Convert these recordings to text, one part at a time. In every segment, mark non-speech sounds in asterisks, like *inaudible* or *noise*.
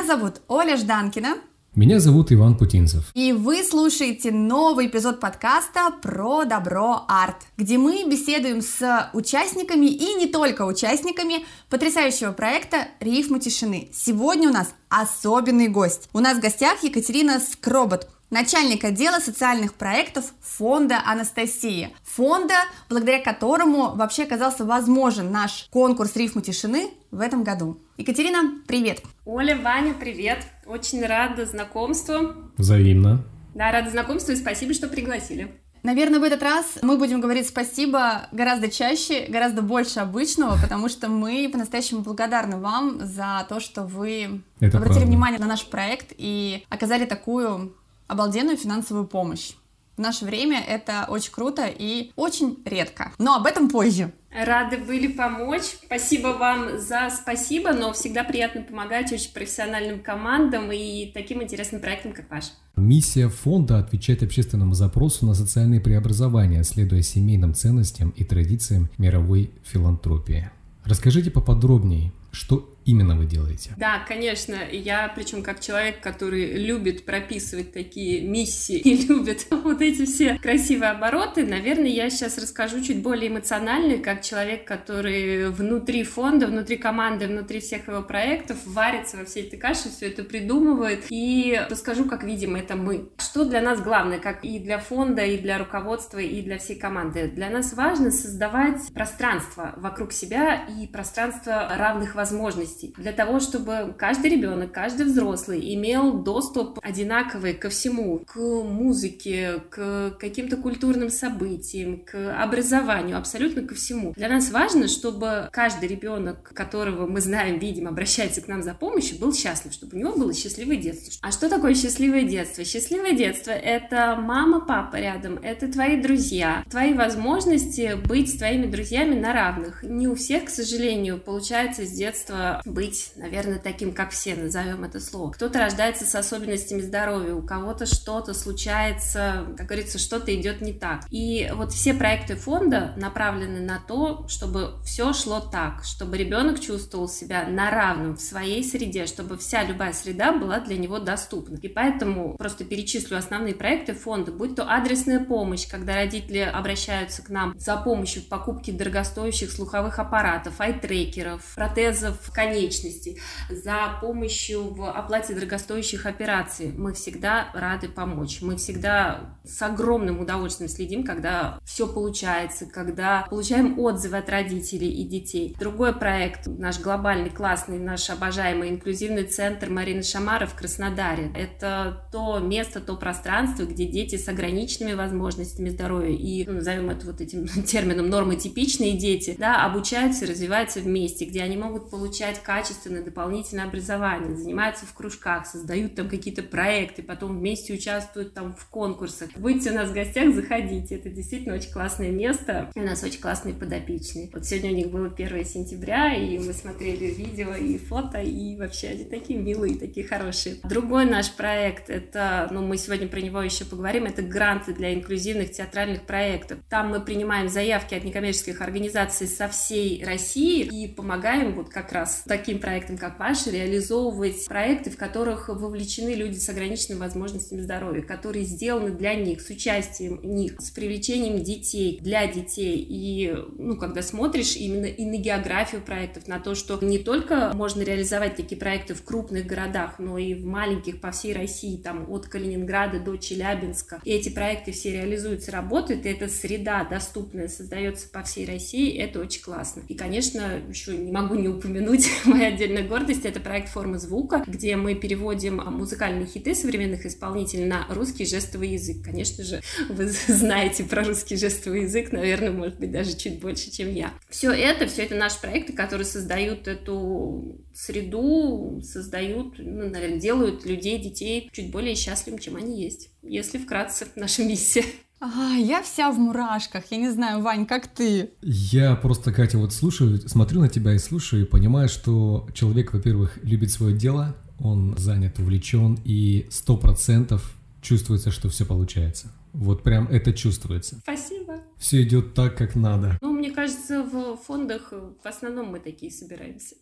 Меня зовут Оля Жданкина. Меня зовут Иван Путинцев. И вы слушаете новый эпизод подкаста про добро арт, где мы беседуем с участниками и не только участниками потрясающего проекта «Рифмы тишины». Сегодня у нас особенный гость. У нас в гостях Екатерина Скробот, начальник отдела социальных проектов фонда Анастасия. Фонда, благодаря которому вообще оказался возможен наш конкурс «Рифмы тишины» в этом году. Екатерина, привет! Оля, Ваня, привет! Очень рада знакомству. Взаимно. Да, рада знакомству и спасибо, что пригласили. Наверное, в этот раз мы будем говорить спасибо гораздо чаще, гораздо больше обычного, потому что мы по-настоящему благодарны вам за то, что вы Это обратили правда. внимание на наш проект и оказали такую обалденную финансовую помощь. В наше время это очень круто и очень редко. Но об этом позже. Рады были помочь. Спасибо вам за спасибо, но всегда приятно помогать очень профессиональным командам и таким интересным проектам, как ваш. Миссия фонда – отвечать общественному запросу на социальные преобразования, следуя семейным ценностям и традициям мировой филантропии. Расскажите поподробнее, что именно вы делаете? Да, конечно. Я, причем как человек, который любит прописывать такие миссии и *laughs* любит вот эти все красивые обороты, наверное, я сейчас расскажу чуть более эмоционально, как человек, который внутри фонда, внутри команды, внутри всех его проектов варится во всей этой каше, все это придумывает, и расскажу, как видим это мы. Что для нас главное, как и для фонда, и для руководства, и для всей команды? Для нас важно создавать пространство вокруг себя и пространство равных возможностей возможностей, для того, чтобы каждый ребенок, каждый взрослый имел доступ одинаковый ко всему, к музыке, к каким-то культурным событиям, к образованию, абсолютно ко всему. Для нас важно, чтобы каждый ребенок, которого мы знаем, видим, обращается к нам за помощью, был счастлив, чтобы у него было счастливое детство. А что такое счастливое детство? Счастливое детство — это мама, папа рядом, это твои друзья, твои возможности быть с твоими друзьями на равных. Не у всех, к сожалению, получается с детства быть, наверное, таким, как все, назовем это слово. Кто-то рождается с особенностями здоровья, у кого-то что-то случается, как говорится, что-то идет не так. И вот все проекты фонда направлены на то, чтобы все шло так, чтобы ребенок чувствовал себя на равном в своей среде, чтобы вся любая среда была для него доступна. И поэтому просто перечислю основные проекты фонда, будь то адресная помощь, когда родители обращаются к нам за помощью в покупке дорогостоящих слуховых аппаратов, айтрекеров, протезов, конечностей, конечностей, за помощью в оплате дорогостоящих операций. Мы всегда рады помочь. Мы всегда с огромным удовольствием следим, когда все получается, когда получаем отзывы от родителей и детей. Другой проект, наш глобальный, классный, наш обожаемый инклюзивный центр Марины Шамаров в Краснодаре. Это то место, то пространство, где дети с ограниченными возможностями здоровья и, ну, назовем это вот этим *laughs* термином, нормотипичные дети, да, обучаются и развиваются вместе, где они могут получать качественное дополнительное образование, занимаются в кружках, создают там какие-то проекты, потом вместе участвуют там в конкурсах. Будьте у нас в гостях, заходите. Это действительно очень классное место. И у нас очень классные подопечные. Вот сегодня у них было 1 сентября, и мы смотрели видео и фото, и вообще они такие милые, такие хорошие. Другой наш проект, это, ну, мы сегодня про него еще поговорим, это гранты для инклюзивных театральных проектов. Там мы принимаем заявки от некоммерческих организаций со всей России и помогаем вот как раз таким проектам, как ваш, реализовывать проекты, в которых вовлечены люди с ограниченными возможностями здоровья, которые сделаны для них, с участием них, с привлечением детей, для детей. И, ну, когда смотришь именно и на географию проектов, на то, что не только можно реализовать такие проекты в крупных городах, но и в маленьких по всей России, там, от Калининграда до Челябинска. И эти проекты все реализуются, работают, и эта среда доступная создается по всей России, это очень классно. И, конечно, еще не могу не упомянуть *laughs* моя отдельная гордость — это проект «Форма звука», где мы переводим музыкальные хиты современных исполнителей на русский жестовый язык. Конечно же, *laughs* вы знаете про русский жестовый язык, наверное, может быть, даже чуть больше, чем я. Все это, все это наши проекты, которые создают эту среду, создают, ну, наверное, делают людей, детей чуть более счастливыми, чем они есть. Если вкратце, наша миссия. А, я вся в мурашках. Я не знаю, Вань, как ты? Я просто, Катя, вот слушаю, смотрю на тебя и слушаю, и понимаю, что человек, во-первых, любит свое дело, он занят, увлечен, и сто процентов чувствуется, что все получается. Вот прям это чувствуется. Спасибо. Все идет так, как надо. Ну, мне кажется, в фондах в основном мы такие собираемся.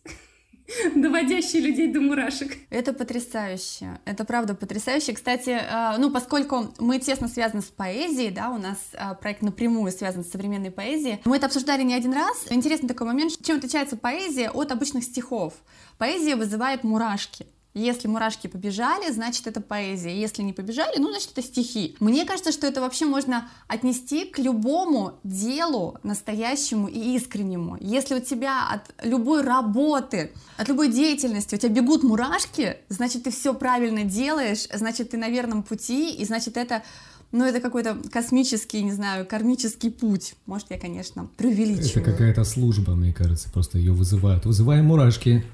*laughs* доводящий людей до мурашек. Это потрясающе, это правда потрясающе. Кстати, э, ну, поскольку мы тесно связаны с поэзией, да, у нас э, проект напрямую связан с современной поэзией, мы это обсуждали не один раз. Интересный такой момент, чем отличается поэзия от обычных стихов. Поэзия вызывает мурашки. Если мурашки побежали, значит это поэзия. Если не побежали, ну значит это стихи. Мне кажется, что это вообще можно отнести к любому делу настоящему и искреннему. Если у тебя от любой работы, от любой деятельности у тебя бегут мурашки, значит ты все правильно делаешь, значит ты на верном пути, и значит это ну, это какой-то космический, не знаю, кармический путь. Может, я, конечно, преувеличиваю. Это какая-то служба, мне кажется, просто ее вызывают. Вызываем мурашки.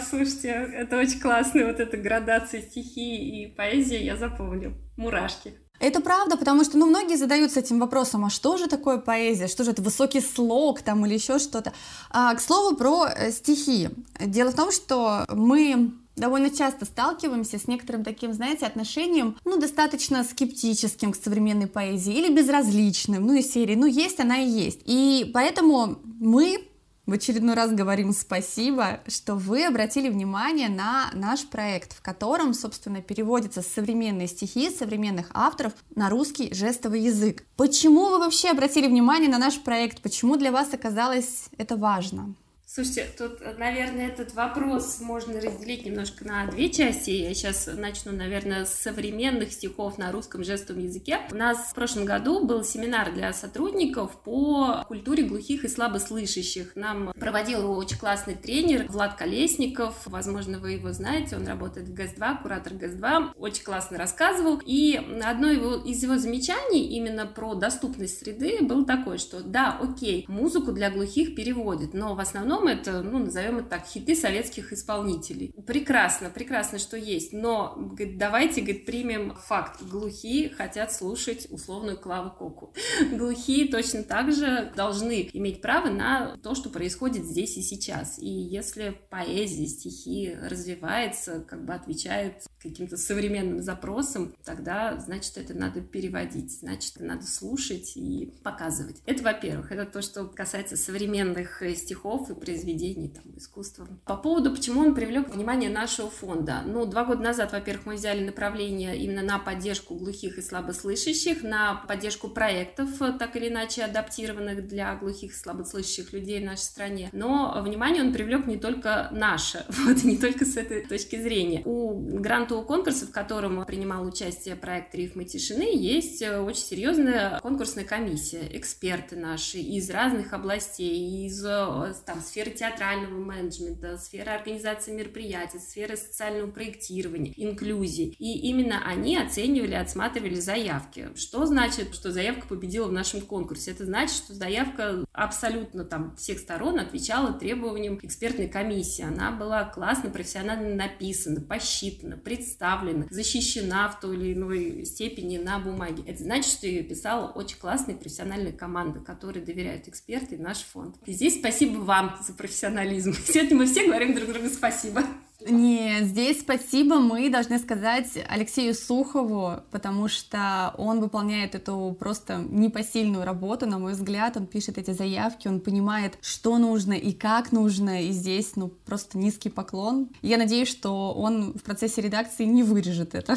Слушайте, это очень классно, вот эта градация стихии и поэзии, я запомню. Мурашки. Это правда, потому что, ну, многие задаются этим вопросом, а что же такое поэзия, что же это высокий слог там или еще что-то. А, к слову про э, стихи. Дело в том, что мы довольно часто сталкиваемся с некоторым таким, знаете, отношением, ну, достаточно скептическим к современной поэзии или безразличным, ну, из серии, ну, есть она и есть. И поэтому мы в очередной раз говорим спасибо, что вы обратили внимание на наш проект, в котором, собственно, переводятся современные стихи современных авторов на русский жестовый язык. Почему вы вообще обратили внимание на наш проект? Почему для вас оказалось это важно? Слушайте, тут, наверное, этот вопрос можно разделить немножко на две части. Я сейчас начну, наверное, с современных стихов на русском жестовом языке. У нас в прошлом году был семинар для сотрудников по культуре глухих и слабослышащих. Нам проводил его очень классный тренер Влад Колесников. Возможно, вы его знаете, он работает в ГАЗ-2, куратор ГАЗ-2. Очень классно рассказывал. И одно его, из его замечаний именно про доступность среды был такой, что да, окей, музыку для глухих переводит, но в основном это, ну, назовем это так, хиты советских исполнителей. Прекрасно, прекрасно, что есть, но говорит, давайте, говорит, примем факт. Глухие хотят слушать условную Клаву Коку. Глухие точно так же должны иметь право на то, что происходит здесь и сейчас. И если поэзия, стихи развивается, как бы отвечает каким-то современным запросам, тогда, значит, это надо переводить, значит, это надо слушать и показывать. Это, во-первых, это то, что касается современных стихов и произведений там, искусства. По поводу, почему он привлек внимание нашего фонда. Ну, два года назад, во-первых, мы взяли направление именно на поддержку глухих и слабослышащих, на поддержку проектов, так или иначе адаптированных для глухих и слабослышащих людей в нашей стране. Но внимание он привлек не только наше, *laughs* вот, не только с этой точки зрения. У грантового конкурса, в котором принимал участие проект «Рифмы тишины», есть очень серьезная конкурсная комиссия, эксперты наши из разных областей, из там, сфер сферы театрального менеджмента, сферы организации мероприятий, сферы социального проектирования, инклюзии. И именно они оценивали, отсматривали заявки. Что значит, что заявка победила в нашем конкурсе? Это значит, что заявка абсолютно там всех сторон отвечала требованиям экспертной комиссии. Она была классно, профессионально написана, посчитана, представлена, защищена в той или иной степени на бумаге. Это значит, что ее писала очень классная профессиональная команда, которой доверяют эксперты и наш фонд. И здесь спасибо вам за профессионализм. *laughs* Сегодня мы все говорим друг другу спасибо. Нет, здесь спасибо мы должны сказать Алексею Сухову, потому что он выполняет эту просто непосильную работу, на мой взгляд, он пишет эти заявки, он понимает, что нужно и как нужно, и здесь, ну, просто низкий поклон. Я надеюсь, что он в процессе редакции не вырежет это.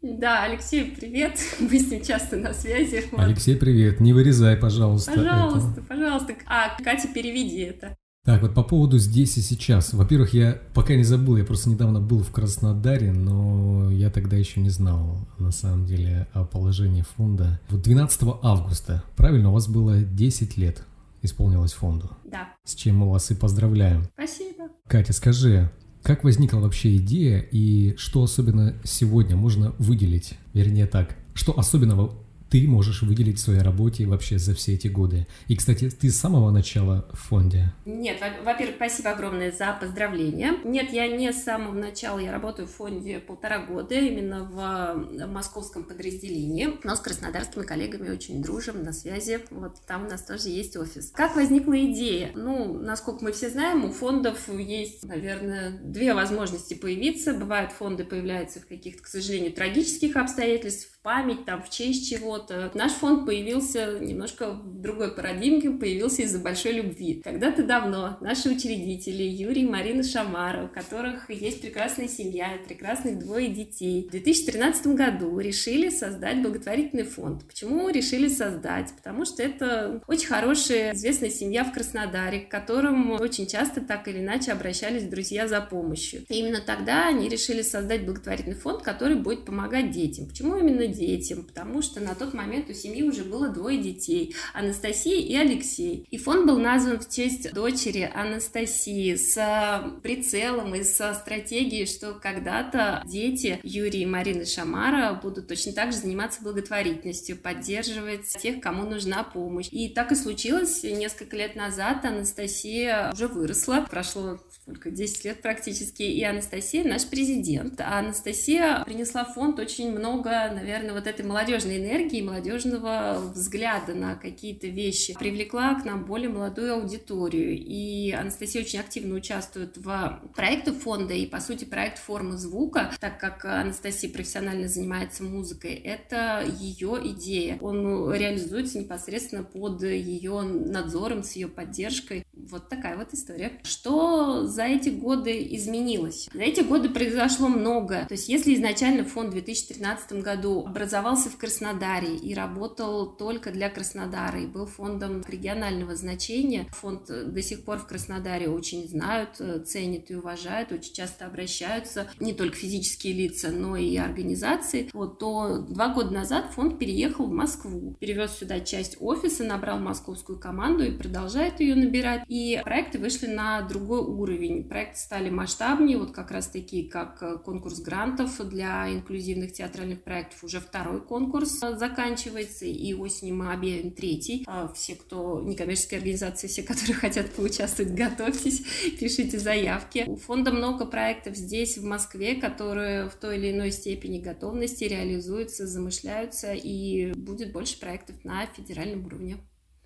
Да, Алексей, привет. *laughs* Мы с ним часто на связи. Алексей, привет. Не вырезай, пожалуйста. Пожалуйста, это. пожалуйста. А, Катя, переведи это. Так, вот по поводу здесь и сейчас. Во-первых, я пока не забыл, я просто недавно был в Краснодаре, но я тогда еще не знал, на самом деле, о положении фонда. Вот 12 августа, правильно, у вас было 10 лет исполнилось фонду. Да. С чем мы вас и поздравляем. Спасибо. Катя, скажи, как возникла вообще идея и что особенно сегодня можно выделить? Вернее так, что особенного ты можешь выделить в своей работе вообще за все эти годы? И, кстати, ты с самого начала в фонде? Нет, во-первых, спасибо огромное за поздравления. Нет, я не с самого начала, я работаю в фонде полтора года, именно в московском подразделении, но с краснодарскими коллегами очень дружим, на связи, вот там у нас тоже есть офис. Как возникла идея? Ну, насколько мы все знаем, у фондов есть, наверное, две возможности появиться. Бывают фонды появляются в каких-то, к сожалению, трагических обстоятельствах, память, там, в честь чего-то. Наш фонд появился немножко в другой парадигме, появился из-за большой любви. Когда-то давно наши учредители Юрий и Марина Шамара, у которых есть прекрасная семья, прекрасных двое детей, в 2013 году решили создать благотворительный фонд. Почему решили создать? Потому что это очень хорошая, известная семья в Краснодаре, к которым очень часто так или иначе обращались друзья за помощью. И именно тогда они решили создать благотворительный фонд, который будет помогать детям. Почему именно детям? Потому что на тот момент у семьи уже было двое детей, Анастасия и Алексей. И фонд был назван в честь дочери Анастасии с прицелом и со стратегией, что когда-то дети Юрия и Марины Шамара будут точно так же заниматься благотворительностью, поддерживать тех, кому нужна помощь. И так и случилось. Несколько лет назад Анастасия уже выросла, прошло сколько, 10 лет практически, и Анастасия наш президент. А Анастасия принесла в фонд очень много, наверное, вот этой молодежной энергии, молодежного взгляда на какие-то вещи. Привлекла к нам более молодую аудиторию. И Анастасия очень активно участвует в проекте фонда, и, по сути, проект формы звука, так как Анастасия профессионально занимается музыкой, это ее идея. Он реализуется непосредственно под ее надзором, с ее поддержкой. Вот такая вот история. Что за эти годы изменилось? За эти годы произошло много. То есть если изначально фонд в 2013 году образовался в Краснодаре и работал только для Краснодара и был фондом регионального значения, фонд до сих пор в Краснодаре очень знают, ценят и уважают, очень часто обращаются не только физические лица, но и организации, вот, то два года назад фонд переехал в Москву, перевез сюда часть офиса, набрал московскую команду и продолжает ее набирать. И проекты вышли на другой уровень. Проекты стали масштабнее, вот как раз такие, как э, конкурс грантов для инклюзивных театральных проектов. Уже второй конкурс э, заканчивается, и осенью мы объявим третий. А все, кто некоммерческие организации, все, которые *laughs* хотят поучаствовать, готовьтесь, пишите заявки. У фонда много проектов здесь, в Москве, которые в той или иной степени готовности реализуются, замышляются, и будет больше проектов на федеральном уровне.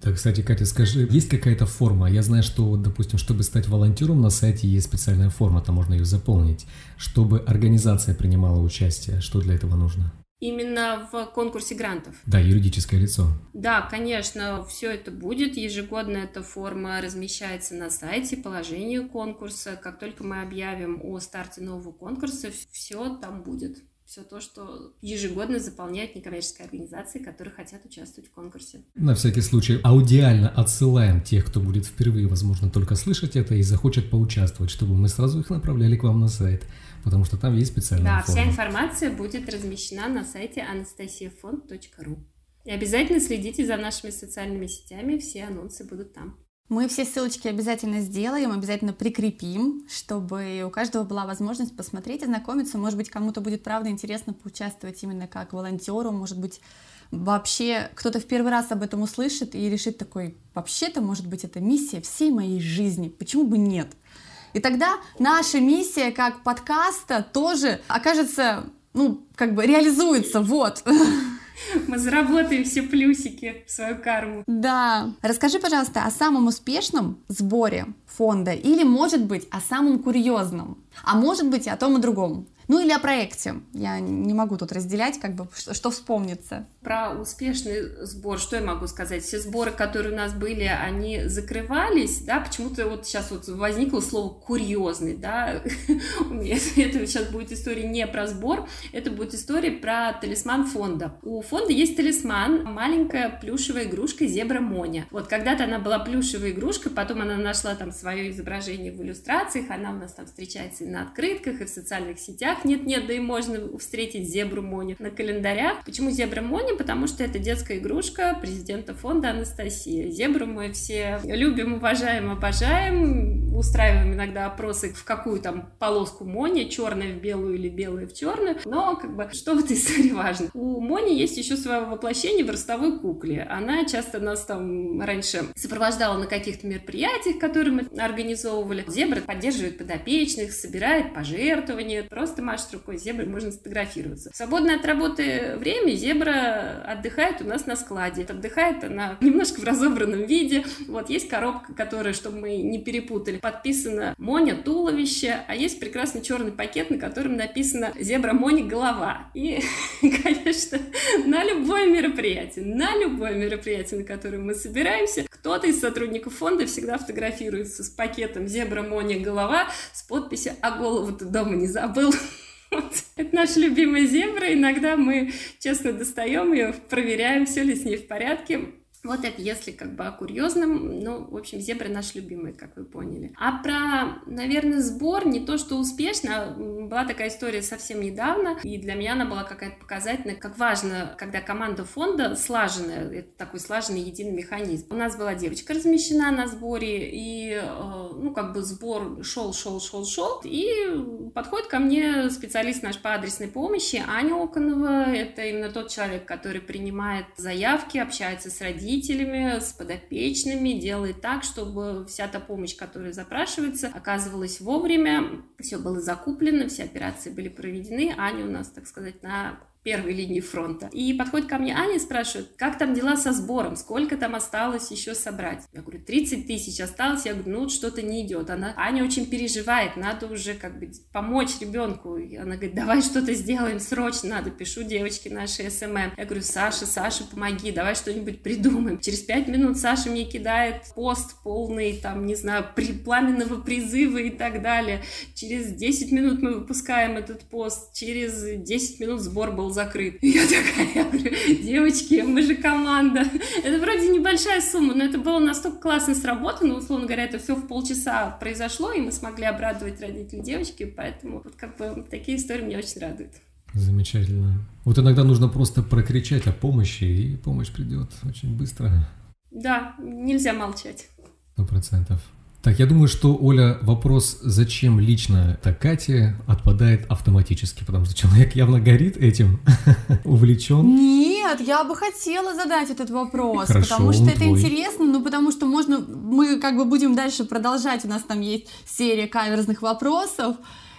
Так, кстати, Катя, скажи, есть какая-то форма? Я знаю, что, допустим, чтобы стать волонтером на сайте есть специальная форма, там можно ее заполнить. Чтобы организация принимала участие, что для этого нужно? Именно в конкурсе грантов. Да, юридическое лицо. Да, конечно, все это будет. Ежегодно эта форма размещается на сайте, положение конкурса. Как только мы объявим о старте нового конкурса, все там будет все то, что ежегодно заполняют некоммерческие организации, которые хотят участвовать в конкурсе. На всякий случай аудиально отсылаем тех, кто будет впервые, возможно, только слышать это и захочет поучаствовать, чтобы мы сразу их направляли к вам на сайт, потому что там есть специальная Да, форма. вся информация будет размещена на сайте anastasiafond.ru. И обязательно следите за нашими социальными сетями, все анонсы будут там. Мы все ссылочки обязательно сделаем, обязательно прикрепим, чтобы у каждого была возможность посмотреть, ознакомиться. Может быть, кому-то будет правда интересно поучаствовать именно как волонтеру, может быть, вообще кто-то в первый раз об этом услышит и решит такой, вообще-то, может быть, это миссия всей моей жизни, почему бы нет? И тогда наша миссия как подкаста тоже окажется, ну, как бы реализуется, вот. *laughs* *laughs* Мы заработаем все плюсики в свою карму. Да. Расскажи, пожалуйста, о самом успешном сборе фонда или, может быть, о самом курьезном, а может быть о том и другом. Ну или о проекте. Я не могу тут разделять, как бы, что, что вспомнится. Про успешный сбор, что я могу сказать? Все сборы, которые у нас были, они закрывались, да, почему-то вот сейчас вот возникло слово «курьезный», да, *laughs* это сейчас будет история не про сбор, это будет история про талисман фонда. У фонда есть талисман, маленькая плюшевая игрушка зебра Моня. Вот когда-то она была плюшевой игрушкой, потом она нашла там свое изображение в иллюстрациях, она у нас там встречается и на открытках, и в социальных сетях, нет-нет, да и можно встретить зебру Моню на календарях. Почему зебра Моня? Потому что это детская игрушка президента фонда Анастасия. Зебру мы все любим, уважаем, обожаем. Устраиваем иногда опросы, в какую там полоску Моня, черная в белую или белая в черную. Но как бы что в этой истории важно? У Мони есть еще свое воплощение в ростовой кукле. Она часто нас там раньше сопровождала на каких-то мероприятиях, которые мы организовывали. Зебра поддерживает подопечных, собирает пожертвования, просто ты машешь рукой зебры, можно сфотографироваться. В свободное от работы время зебра отдыхает у нас на складе. Отдыхает она *laughs* немножко в разобранном виде. Вот есть коробка, которая, чтобы мы не перепутали, подписана Моня туловище, а есть прекрасный черный пакет, на котором написано зебра Мони голова. И, *laughs* конечно, на любое мероприятие, на любое мероприятие, на котором мы собираемся, кто-то из сотрудников фонда всегда фотографируется с пакетом зебра Мони голова с подписью «А голову ты дома не забыл?» *laughs* *laughs* Это наша любимая зебра. Иногда мы честно достаем ее, проверяем, все ли с ней в порядке. Вот это если как бы о курьезном, ну, в общем, зебры наши любимые, как вы поняли. А про, наверное, сбор не то, что успешно, была такая история совсем недавно, и для меня она была какая-то показательная, как важно, когда команда фонда слаженная, это такой слаженный единый механизм. У нас была девочка размещена на сборе, и, э, ну, как бы сбор шел, шел, шел, шел, и подходит ко мне специалист наш по адресной помощи, Аня Оконова, это именно тот человек, который принимает заявки, общается с родителями, родителями, с подопечными, делает так, чтобы вся та помощь, которая запрашивается, оказывалась вовремя, все было закуплено, все операции были проведены. Аня у нас, так сказать, на первой линии фронта. И подходит ко мне Аня и спрашивает, как там дела со сбором, сколько там осталось еще собрать. Я говорю, 30 тысяч осталось. Я говорю, ну что-то не идет. Она, Аня очень переживает, надо уже как бы помочь ребенку. И она говорит, давай что-то сделаем срочно, надо. Пишу девочке нашей SMM. Я говорю, Саша, Саша, помоги, давай что-нибудь придумаем. Через 5 минут Саша мне кидает пост полный, там, не знаю, при, пламенного призыва и так далее. Через 10 минут мы выпускаем этот пост. Через 10 минут сбор был закрыт. И я такая, я говорю, девочки, мы же команда. Это вроде небольшая сумма, но это было настолько классно сработано, условно говоря, это все в полчаса произошло, и мы смогли обрадовать родителей девочки, поэтому вот как бы такие истории меня очень радуют. Замечательно. Вот иногда нужно просто прокричать о помощи, и помощь придет очень быстро. Да, нельзя молчать. Сто процентов. Так, я думаю, что, Оля, вопрос, зачем лично это Кате, отпадает автоматически, потому что человек явно горит этим, *laughs* увлечен. Нет, я бы хотела задать этот вопрос, Хорошо, потому что это твой. интересно, ну потому что можно, мы как бы будем дальше продолжать, у нас там есть серия каверзных вопросов,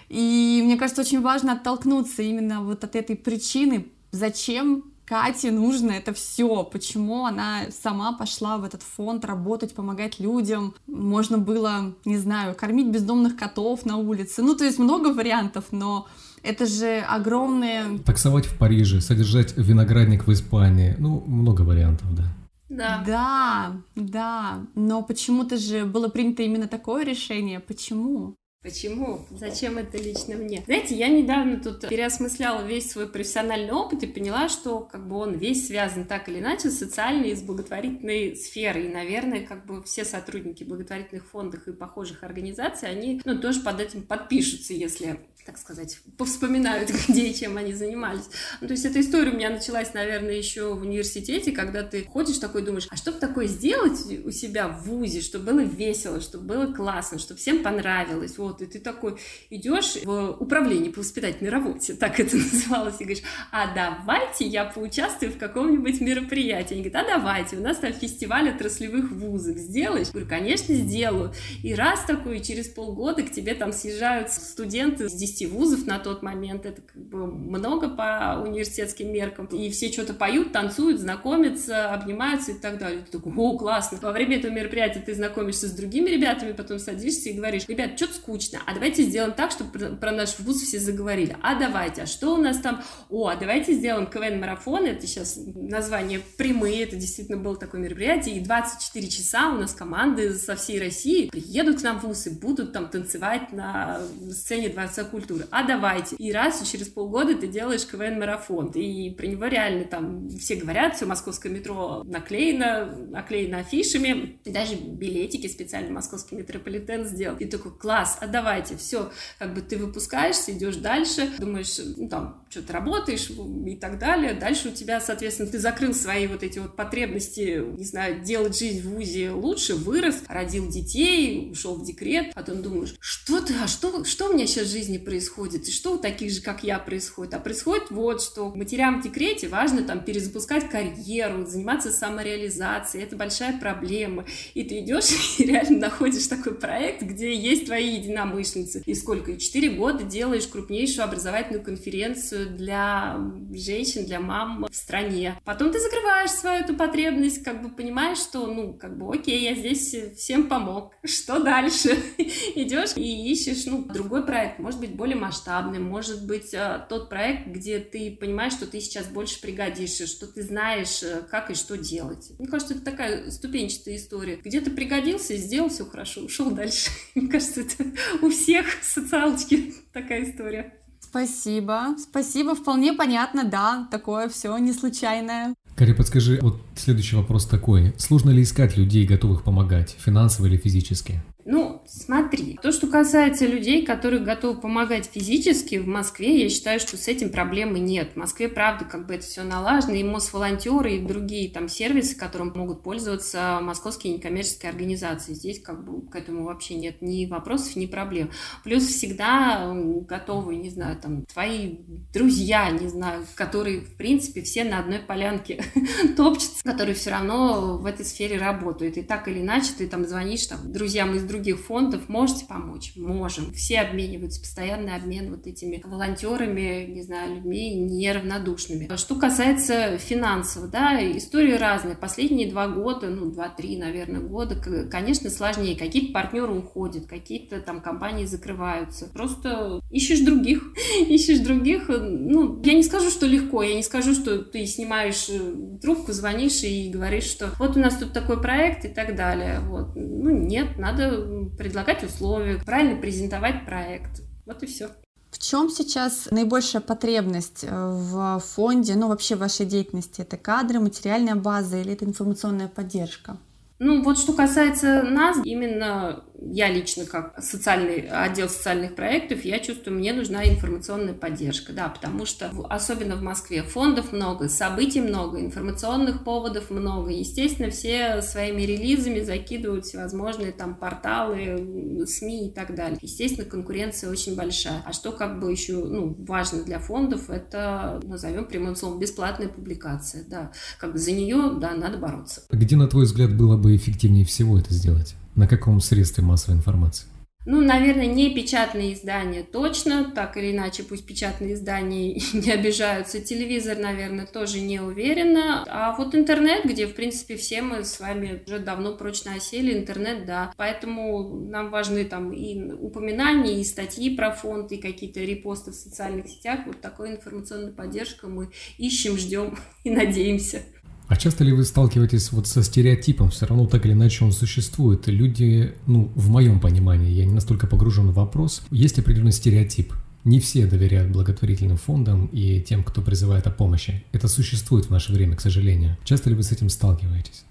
и мне кажется, очень важно оттолкнуться именно вот от этой причины, зачем Кате нужно это все, почему она сама пошла в этот фонд работать, помогать людям. Можно было, не знаю, кормить бездомных котов на улице. Ну, то есть много вариантов, но это же огромные... Таксовать в Париже, содержать виноградник в Испании. Ну, много вариантов, да. Да. Да, да. Но почему-то же было принято именно такое решение. Почему? Почему? Зачем это лично мне? Знаете, я недавно тут переосмысляла весь свой профессиональный опыт и поняла, что как бы он весь связан так или иначе с социальной и с благотворительной сферой. И, наверное, как бы все сотрудники благотворительных фондов и похожих организаций, они ну, тоже под этим подпишутся, если так сказать, повспоминают, *laughs* где и чем они занимались. Ну, то есть эта история у меня началась, наверное, еще в университете, когда ты ходишь такой, думаешь, а что бы такое сделать у себя в ВУЗе, чтобы было весело, чтобы было классно, чтобы всем понравилось, вот, и ты такой идешь в управление по воспитательной работе, *laughs* так это *laughs* называлось, и говоришь, а давайте я поучаствую в каком-нибудь мероприятии. Они говорят, а давайте, у нас там фестиваль отраслевых вузов, сделаешь? Я говорю, конечно, сделаю. И раз такой, через полгода к тебе там съезжают студенты с 10 вузов на тот момент, это как бы много по университетским меркам, и все что-то поют, танцуют, знакомятся, обнимаются и так далее. Ты такой, о, классно. Во время этого мероприятия ты знакомишься с другими ребятами, потом садишься и говоришь, ребят, что-то скучно, а давайте сделаем так, чтобы про наш вуз все заговорили. А давайте, а что у нас там? О, а давайте сделаем КВН-марафон, это сейчас название прямые, это действительно было такое мероприятие, и 24 часа у нас команды со всей России приедут к нам в вуз и будут там танцевать на сцене Дворца культуры культуры. А давайте. И раз через полгода ты делаешь КВН-марафон. И про него реально там все говорят, все московское метро наклеено, наклеено афишами. И даже билетики специально московский метрополитен сделал. И такой, класс, а давайте, все, как бы ты выпускаешься, идешь дальше, думаешь, ну там, что-то работаешь и так далее. Дальше у тебя, соответственно, ты закрыл свои вот эти вот потребности, не знаю, делать жизнь в ВУЗе лучше, вырос, родил детей, ушел в декрет, потом думаешь, что ты, а что, что у меня сейчас в жизни происходит? Происходит, и что у таких же, как я, происходит. А происходит вот что. Матерям в декрете важно там перезапускать карьеру, заниматься самореализацией. Это большая проблема. И ты идешь *laughs* и реально находишь такой проект, где есть твои единомышленницы. И сколько? И четыре года делаешь крупнейшую образовательную конференцию для женщин, для мам в стране. Потом ты закрываешь свою эту потребность, как бы понимаешь, что, ну, как бы, окей, я здесь всем помог. Что дальше? *laughs* Идешь и ищешь, ну, другой проект, может быть, более масштабный, может быть, э, тот проект, где ты понимаешь, что ты сейчас больше пригодишься, что ты знаешь, э, как и что делать. Мне кажется, это такая ступенчатая история. Где ты пригодился, сделал все хорошо, ушел дальше. *laughs* Мне кажется, это у всех социалочки такая история. Спасибо. Спасибо, вполне понятно, да, такое все не случайное. Кари, подскажи, вот следующий вопрос такой. Сложно ли искать людей, готовых помогать, финансово или физически? Ну, смотри, то, что касается людей, которые готовы помогать физически в Москве, я считаю, что с этим проблемы нет. В Москве, правда, как бы это все налажено, и Мосволонтеры, и другие там сервисы, которым могут пользоваться московские некоммерческие организации. Здесь как бы к этому вообще нет ни вопросов, ни проблем. Плюс всегда готовы, не знаю, там, твои друзья, не знаю, которые, в принципе, все на одной полянке *laughs* топчутся, которые все равно в этой сфере работают. И так или иначе ты там звонишь там друзьям из других фондов, можете помочь? Можем. Все обмениваются, постоянный обмен вот этими волонтерами, не знаю, людьми неравнодушными. Что касается финансов, да, истории разные. Последние два года, ну, два-три, наверное, года, конечно, сложнее. Какие-то партнеры уходят, какие-то там компании закрываются. Просто ищешь других, *laughs* ищешь других. Ну, я не скажу, что легко, я не скажу, что ты снимаешь э, трубку, звонишь и говоришь, что вот у нас тут такой проект и так далее. Вот. Ну, нет, надо предлагать условия, правильно презентовать проект. Вот и все. В чем сейчас наибольшая потребность э, в фонде, ну вообще в вашей деятельности? Это кадры, материальная база или это информационная поддержка? Ну, вот что касается нас, именно я лично как социальный отдел социальных проектов, я чувствую, мне нужна информационная поддержка, да, потому что особенно в Москве фондов много, событий много, информационных поводов много. Естественно, все своими релизами закидывают всевозможные там порталы, СМИ и так далее. Естественно, конкуренция очень большая. А что как бы еще ну, важно для фондов, это, назовем прямым словом, бесплатная публикация, да. Как бы за нее, да, надо бороться. Где, на твой взгляд, было бы эффективнее всего это сделать? На каком средстве массовой информации? Ну, наверное, не печатные издания точно, так или иначе, пусть печатные издания *laughs* не обижаются. Телевизор, наверное, тоже не уверена. А вот интернет, где, в принципе, все мы с вами уже давно прочно осели, интернет, да. Поэтому нам важны там и упоминания, и статьи про фонд, и какие-то репосты в социальных сетях. Вот такой информационной поддержкой мы ищем, ждем *laughs* и надеемся. А часто ли вы сталкиваетесь вот со стереотипом, все равно так или иначе он существует? Люди, ну, в моем понимании, я не настолько погружен в вопрос, есть определенный стереотип. Не все доверяют благотворительным фондам и тем, кто призывает о помощи. Это существует в наше время, к сожалению. Часто ли вы с этим сталкиваетесь?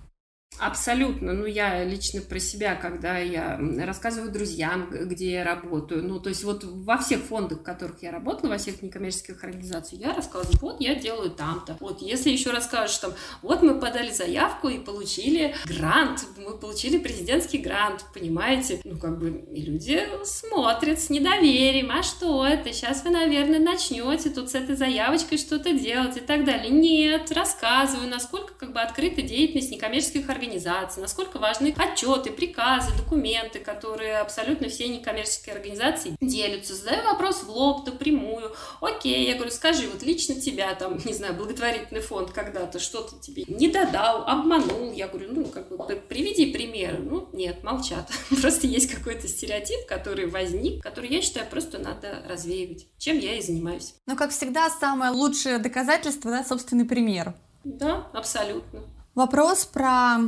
Абсолютно. Ну, я лично про себя, когда я рассказываю друзьям, где я работаю. Ну, то есть вот во всех фондах, в которых я работала, во всех некоммерческих организациях, я рассказываю, вот я делаю там-то. Вот если еще расскажешь, там, вот мы подали заявку и получили грант, мы получили президентский грант, понимаете? Ну, как бы и люди смотрят с недоверием, а что это? Сейчас вы, наверное, начнете тут с этой заявочкой что-то делать и так далее. Нет, рассказываю, насколько как бы открыта деятельность некоммерческих организаций организации, насколько важны отчеты, приказы, документы, которые абсолютно все некоммерческие организации делятся. Задаю вопрос в лоб, напрямую. Окей, я говорю, скажи, вот лично тебя там, не знаю, благотворительный фонд когда-то что-то тебе не додал, обманул. Я говорю, ну, как бы приведи пример. Ну, нет, молчат. *laughs* Просто есть какой-то стереотип, который возник, который, я считаю, просто надо развеивать. Чем я и занимаюсь. Ну, как всегда, самое лучшее доказательство, да, собственный пример. Да, абсолютно. Вопрос про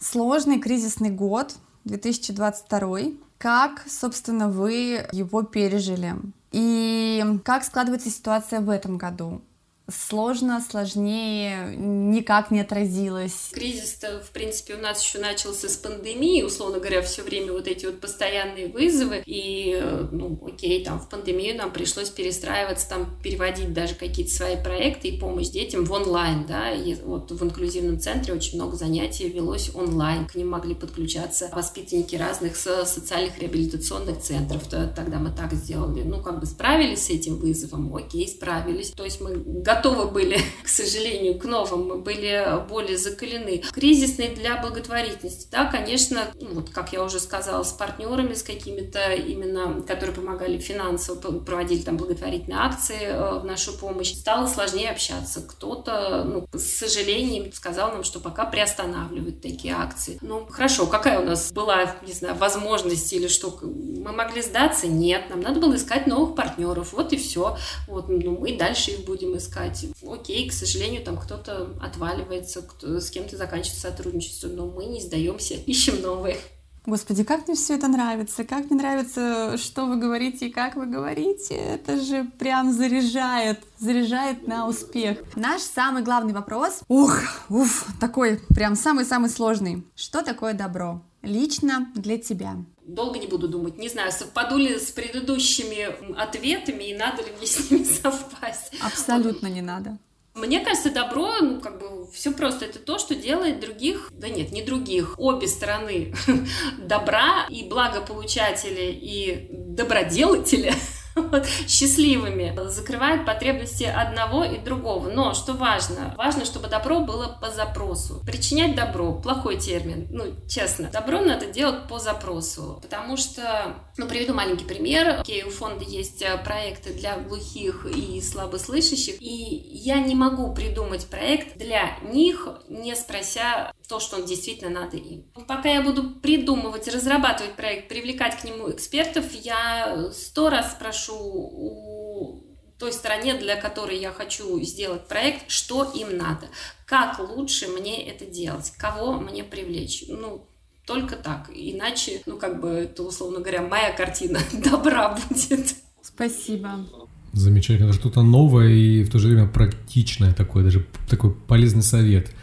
сложный кризисный год 2022. Как, собственно, вы его пережили? И как складывается ситуация в этом году? Сложно, сложнее, никак не отразилось. Кризис-то, в принципе, у нас еще начался с пандемии, условно говоря, все время вот эти вот постоянные вызовы, и, ну, окей, там в пандемию нам пришлось перестраиваться, там переводить даже какие-то свои проекты и помощь детям в онлайн, да, и вот в инклюзивном центре очень много занятий велось онлайн, к ним могли подключаться воспитанники разных социальных реабилитационных центров, тогда мы так сделали, ну, как бы справились с этим вызовом, окей, справились, то есть мы готовы были, *laughs* к сожалению, к новым, мы были более закалены. Кризисный для благотворительности, да, конечно, ну, вот как я уже сказала, с партнерами, с какими-то именно, которые помогали финансово, проводили там благотворительные акции э, в нашу помощь, стало сложнее общаться. Кто-то, ну, с сожалением, сказал нам, что пока приостанавливают такие акции. Ну, хорошо, какая у нас была, не знаю, возможность или что, мы могли сдаться? Нет, нам надо было искать новых партнеров, вот и все. Вот, ну, мы дальше их будем искать. Окей, к сожалению, там кто-то отваливается, кто, с кем-то заканчивается сотрудничество, но мы не сдаемся, ищем новые. Господи, как мне все это нравится, как мне нравится, что вы говорите и как вы говорите. Это же прям заряжает, заряжает на успех. Наш самый главный вопрос, ух, уф, такой прям самый-самый сложный. Что такое добро? Лично для тебя. Долго не буду думать, не знаю, совпаду ли с предыдущими ответами и надо ли мне с ними *laughs* совпасть. Абсолютно не надо. Мне кажется, добро, ну, как бы, все просто. Это то, что делает других, да нет, не других, обе стороны *laughs* добра и благополучатели, и *laughs* *laughs* доброделатели счастливыми, закрывает потребности одного и другого. Но что важно? Важно, чтобы добро было по запросу. Причинять добро – плохой термин, ну, честно. Добро надо делать по запросу, потому что, ну, приведу маленький пример. Окей, у фонда есть э, проекты для глухих и слабослышащих, и я не могу придумать проект для них, не спрося то, что он действительно надо им. Пока я буду придумывать, разрабатывать проект, привлекать к нему экспертов, я сто раз спрошу у той стороне, для которой я хочу сделать проект, что им надо, как лучше мне это делать, кого мне привлечь. Ну, только так. Иначе, ну, как бы, это, условно говоря, моя картина *laughs* добра будет. Спасибо. Замечательно. Что-то новое и в то же время практичное такое, даже такой полезный совет –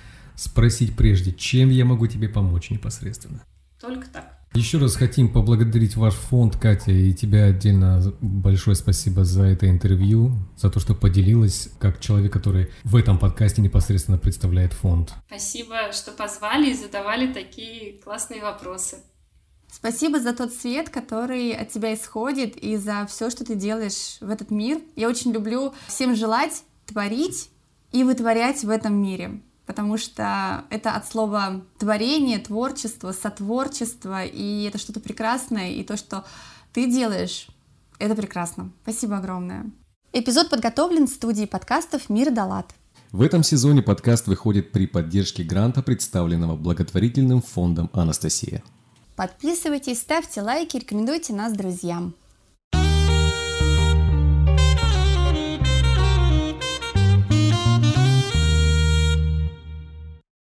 спросить прежде, чем я могу тебе помочь непосредственно. Только так. Еще раз хотим поблагодарить ваш фонд, Катя, и тебя отдельно большое спасибо за это интервью, за то, что поделилась как человек, который в этом подкасте непосредственно представляет фонд. Спасибо, что позвали и задавали такие классные вопросы. Спасибо за тот свет, который от тебя исходит, и за все, что ты делаешь в этот мир. Я очень люблю всем желать творить и вытворять в этом мире потому что это от слова творение, творчество, сотворчество, и это что-то прекрасное, и то, что ты делаешь, это прекрасно. Спасибо огромное. Эпизод подготовлен в студии подкастов «Мир Далат». В этом сезоне подкаст выходит при поддержке гранта, представленного благотворительным фондом «Анастасия». Подписывайтесь, ставьте лайки, рекомендуйте нас друзьям.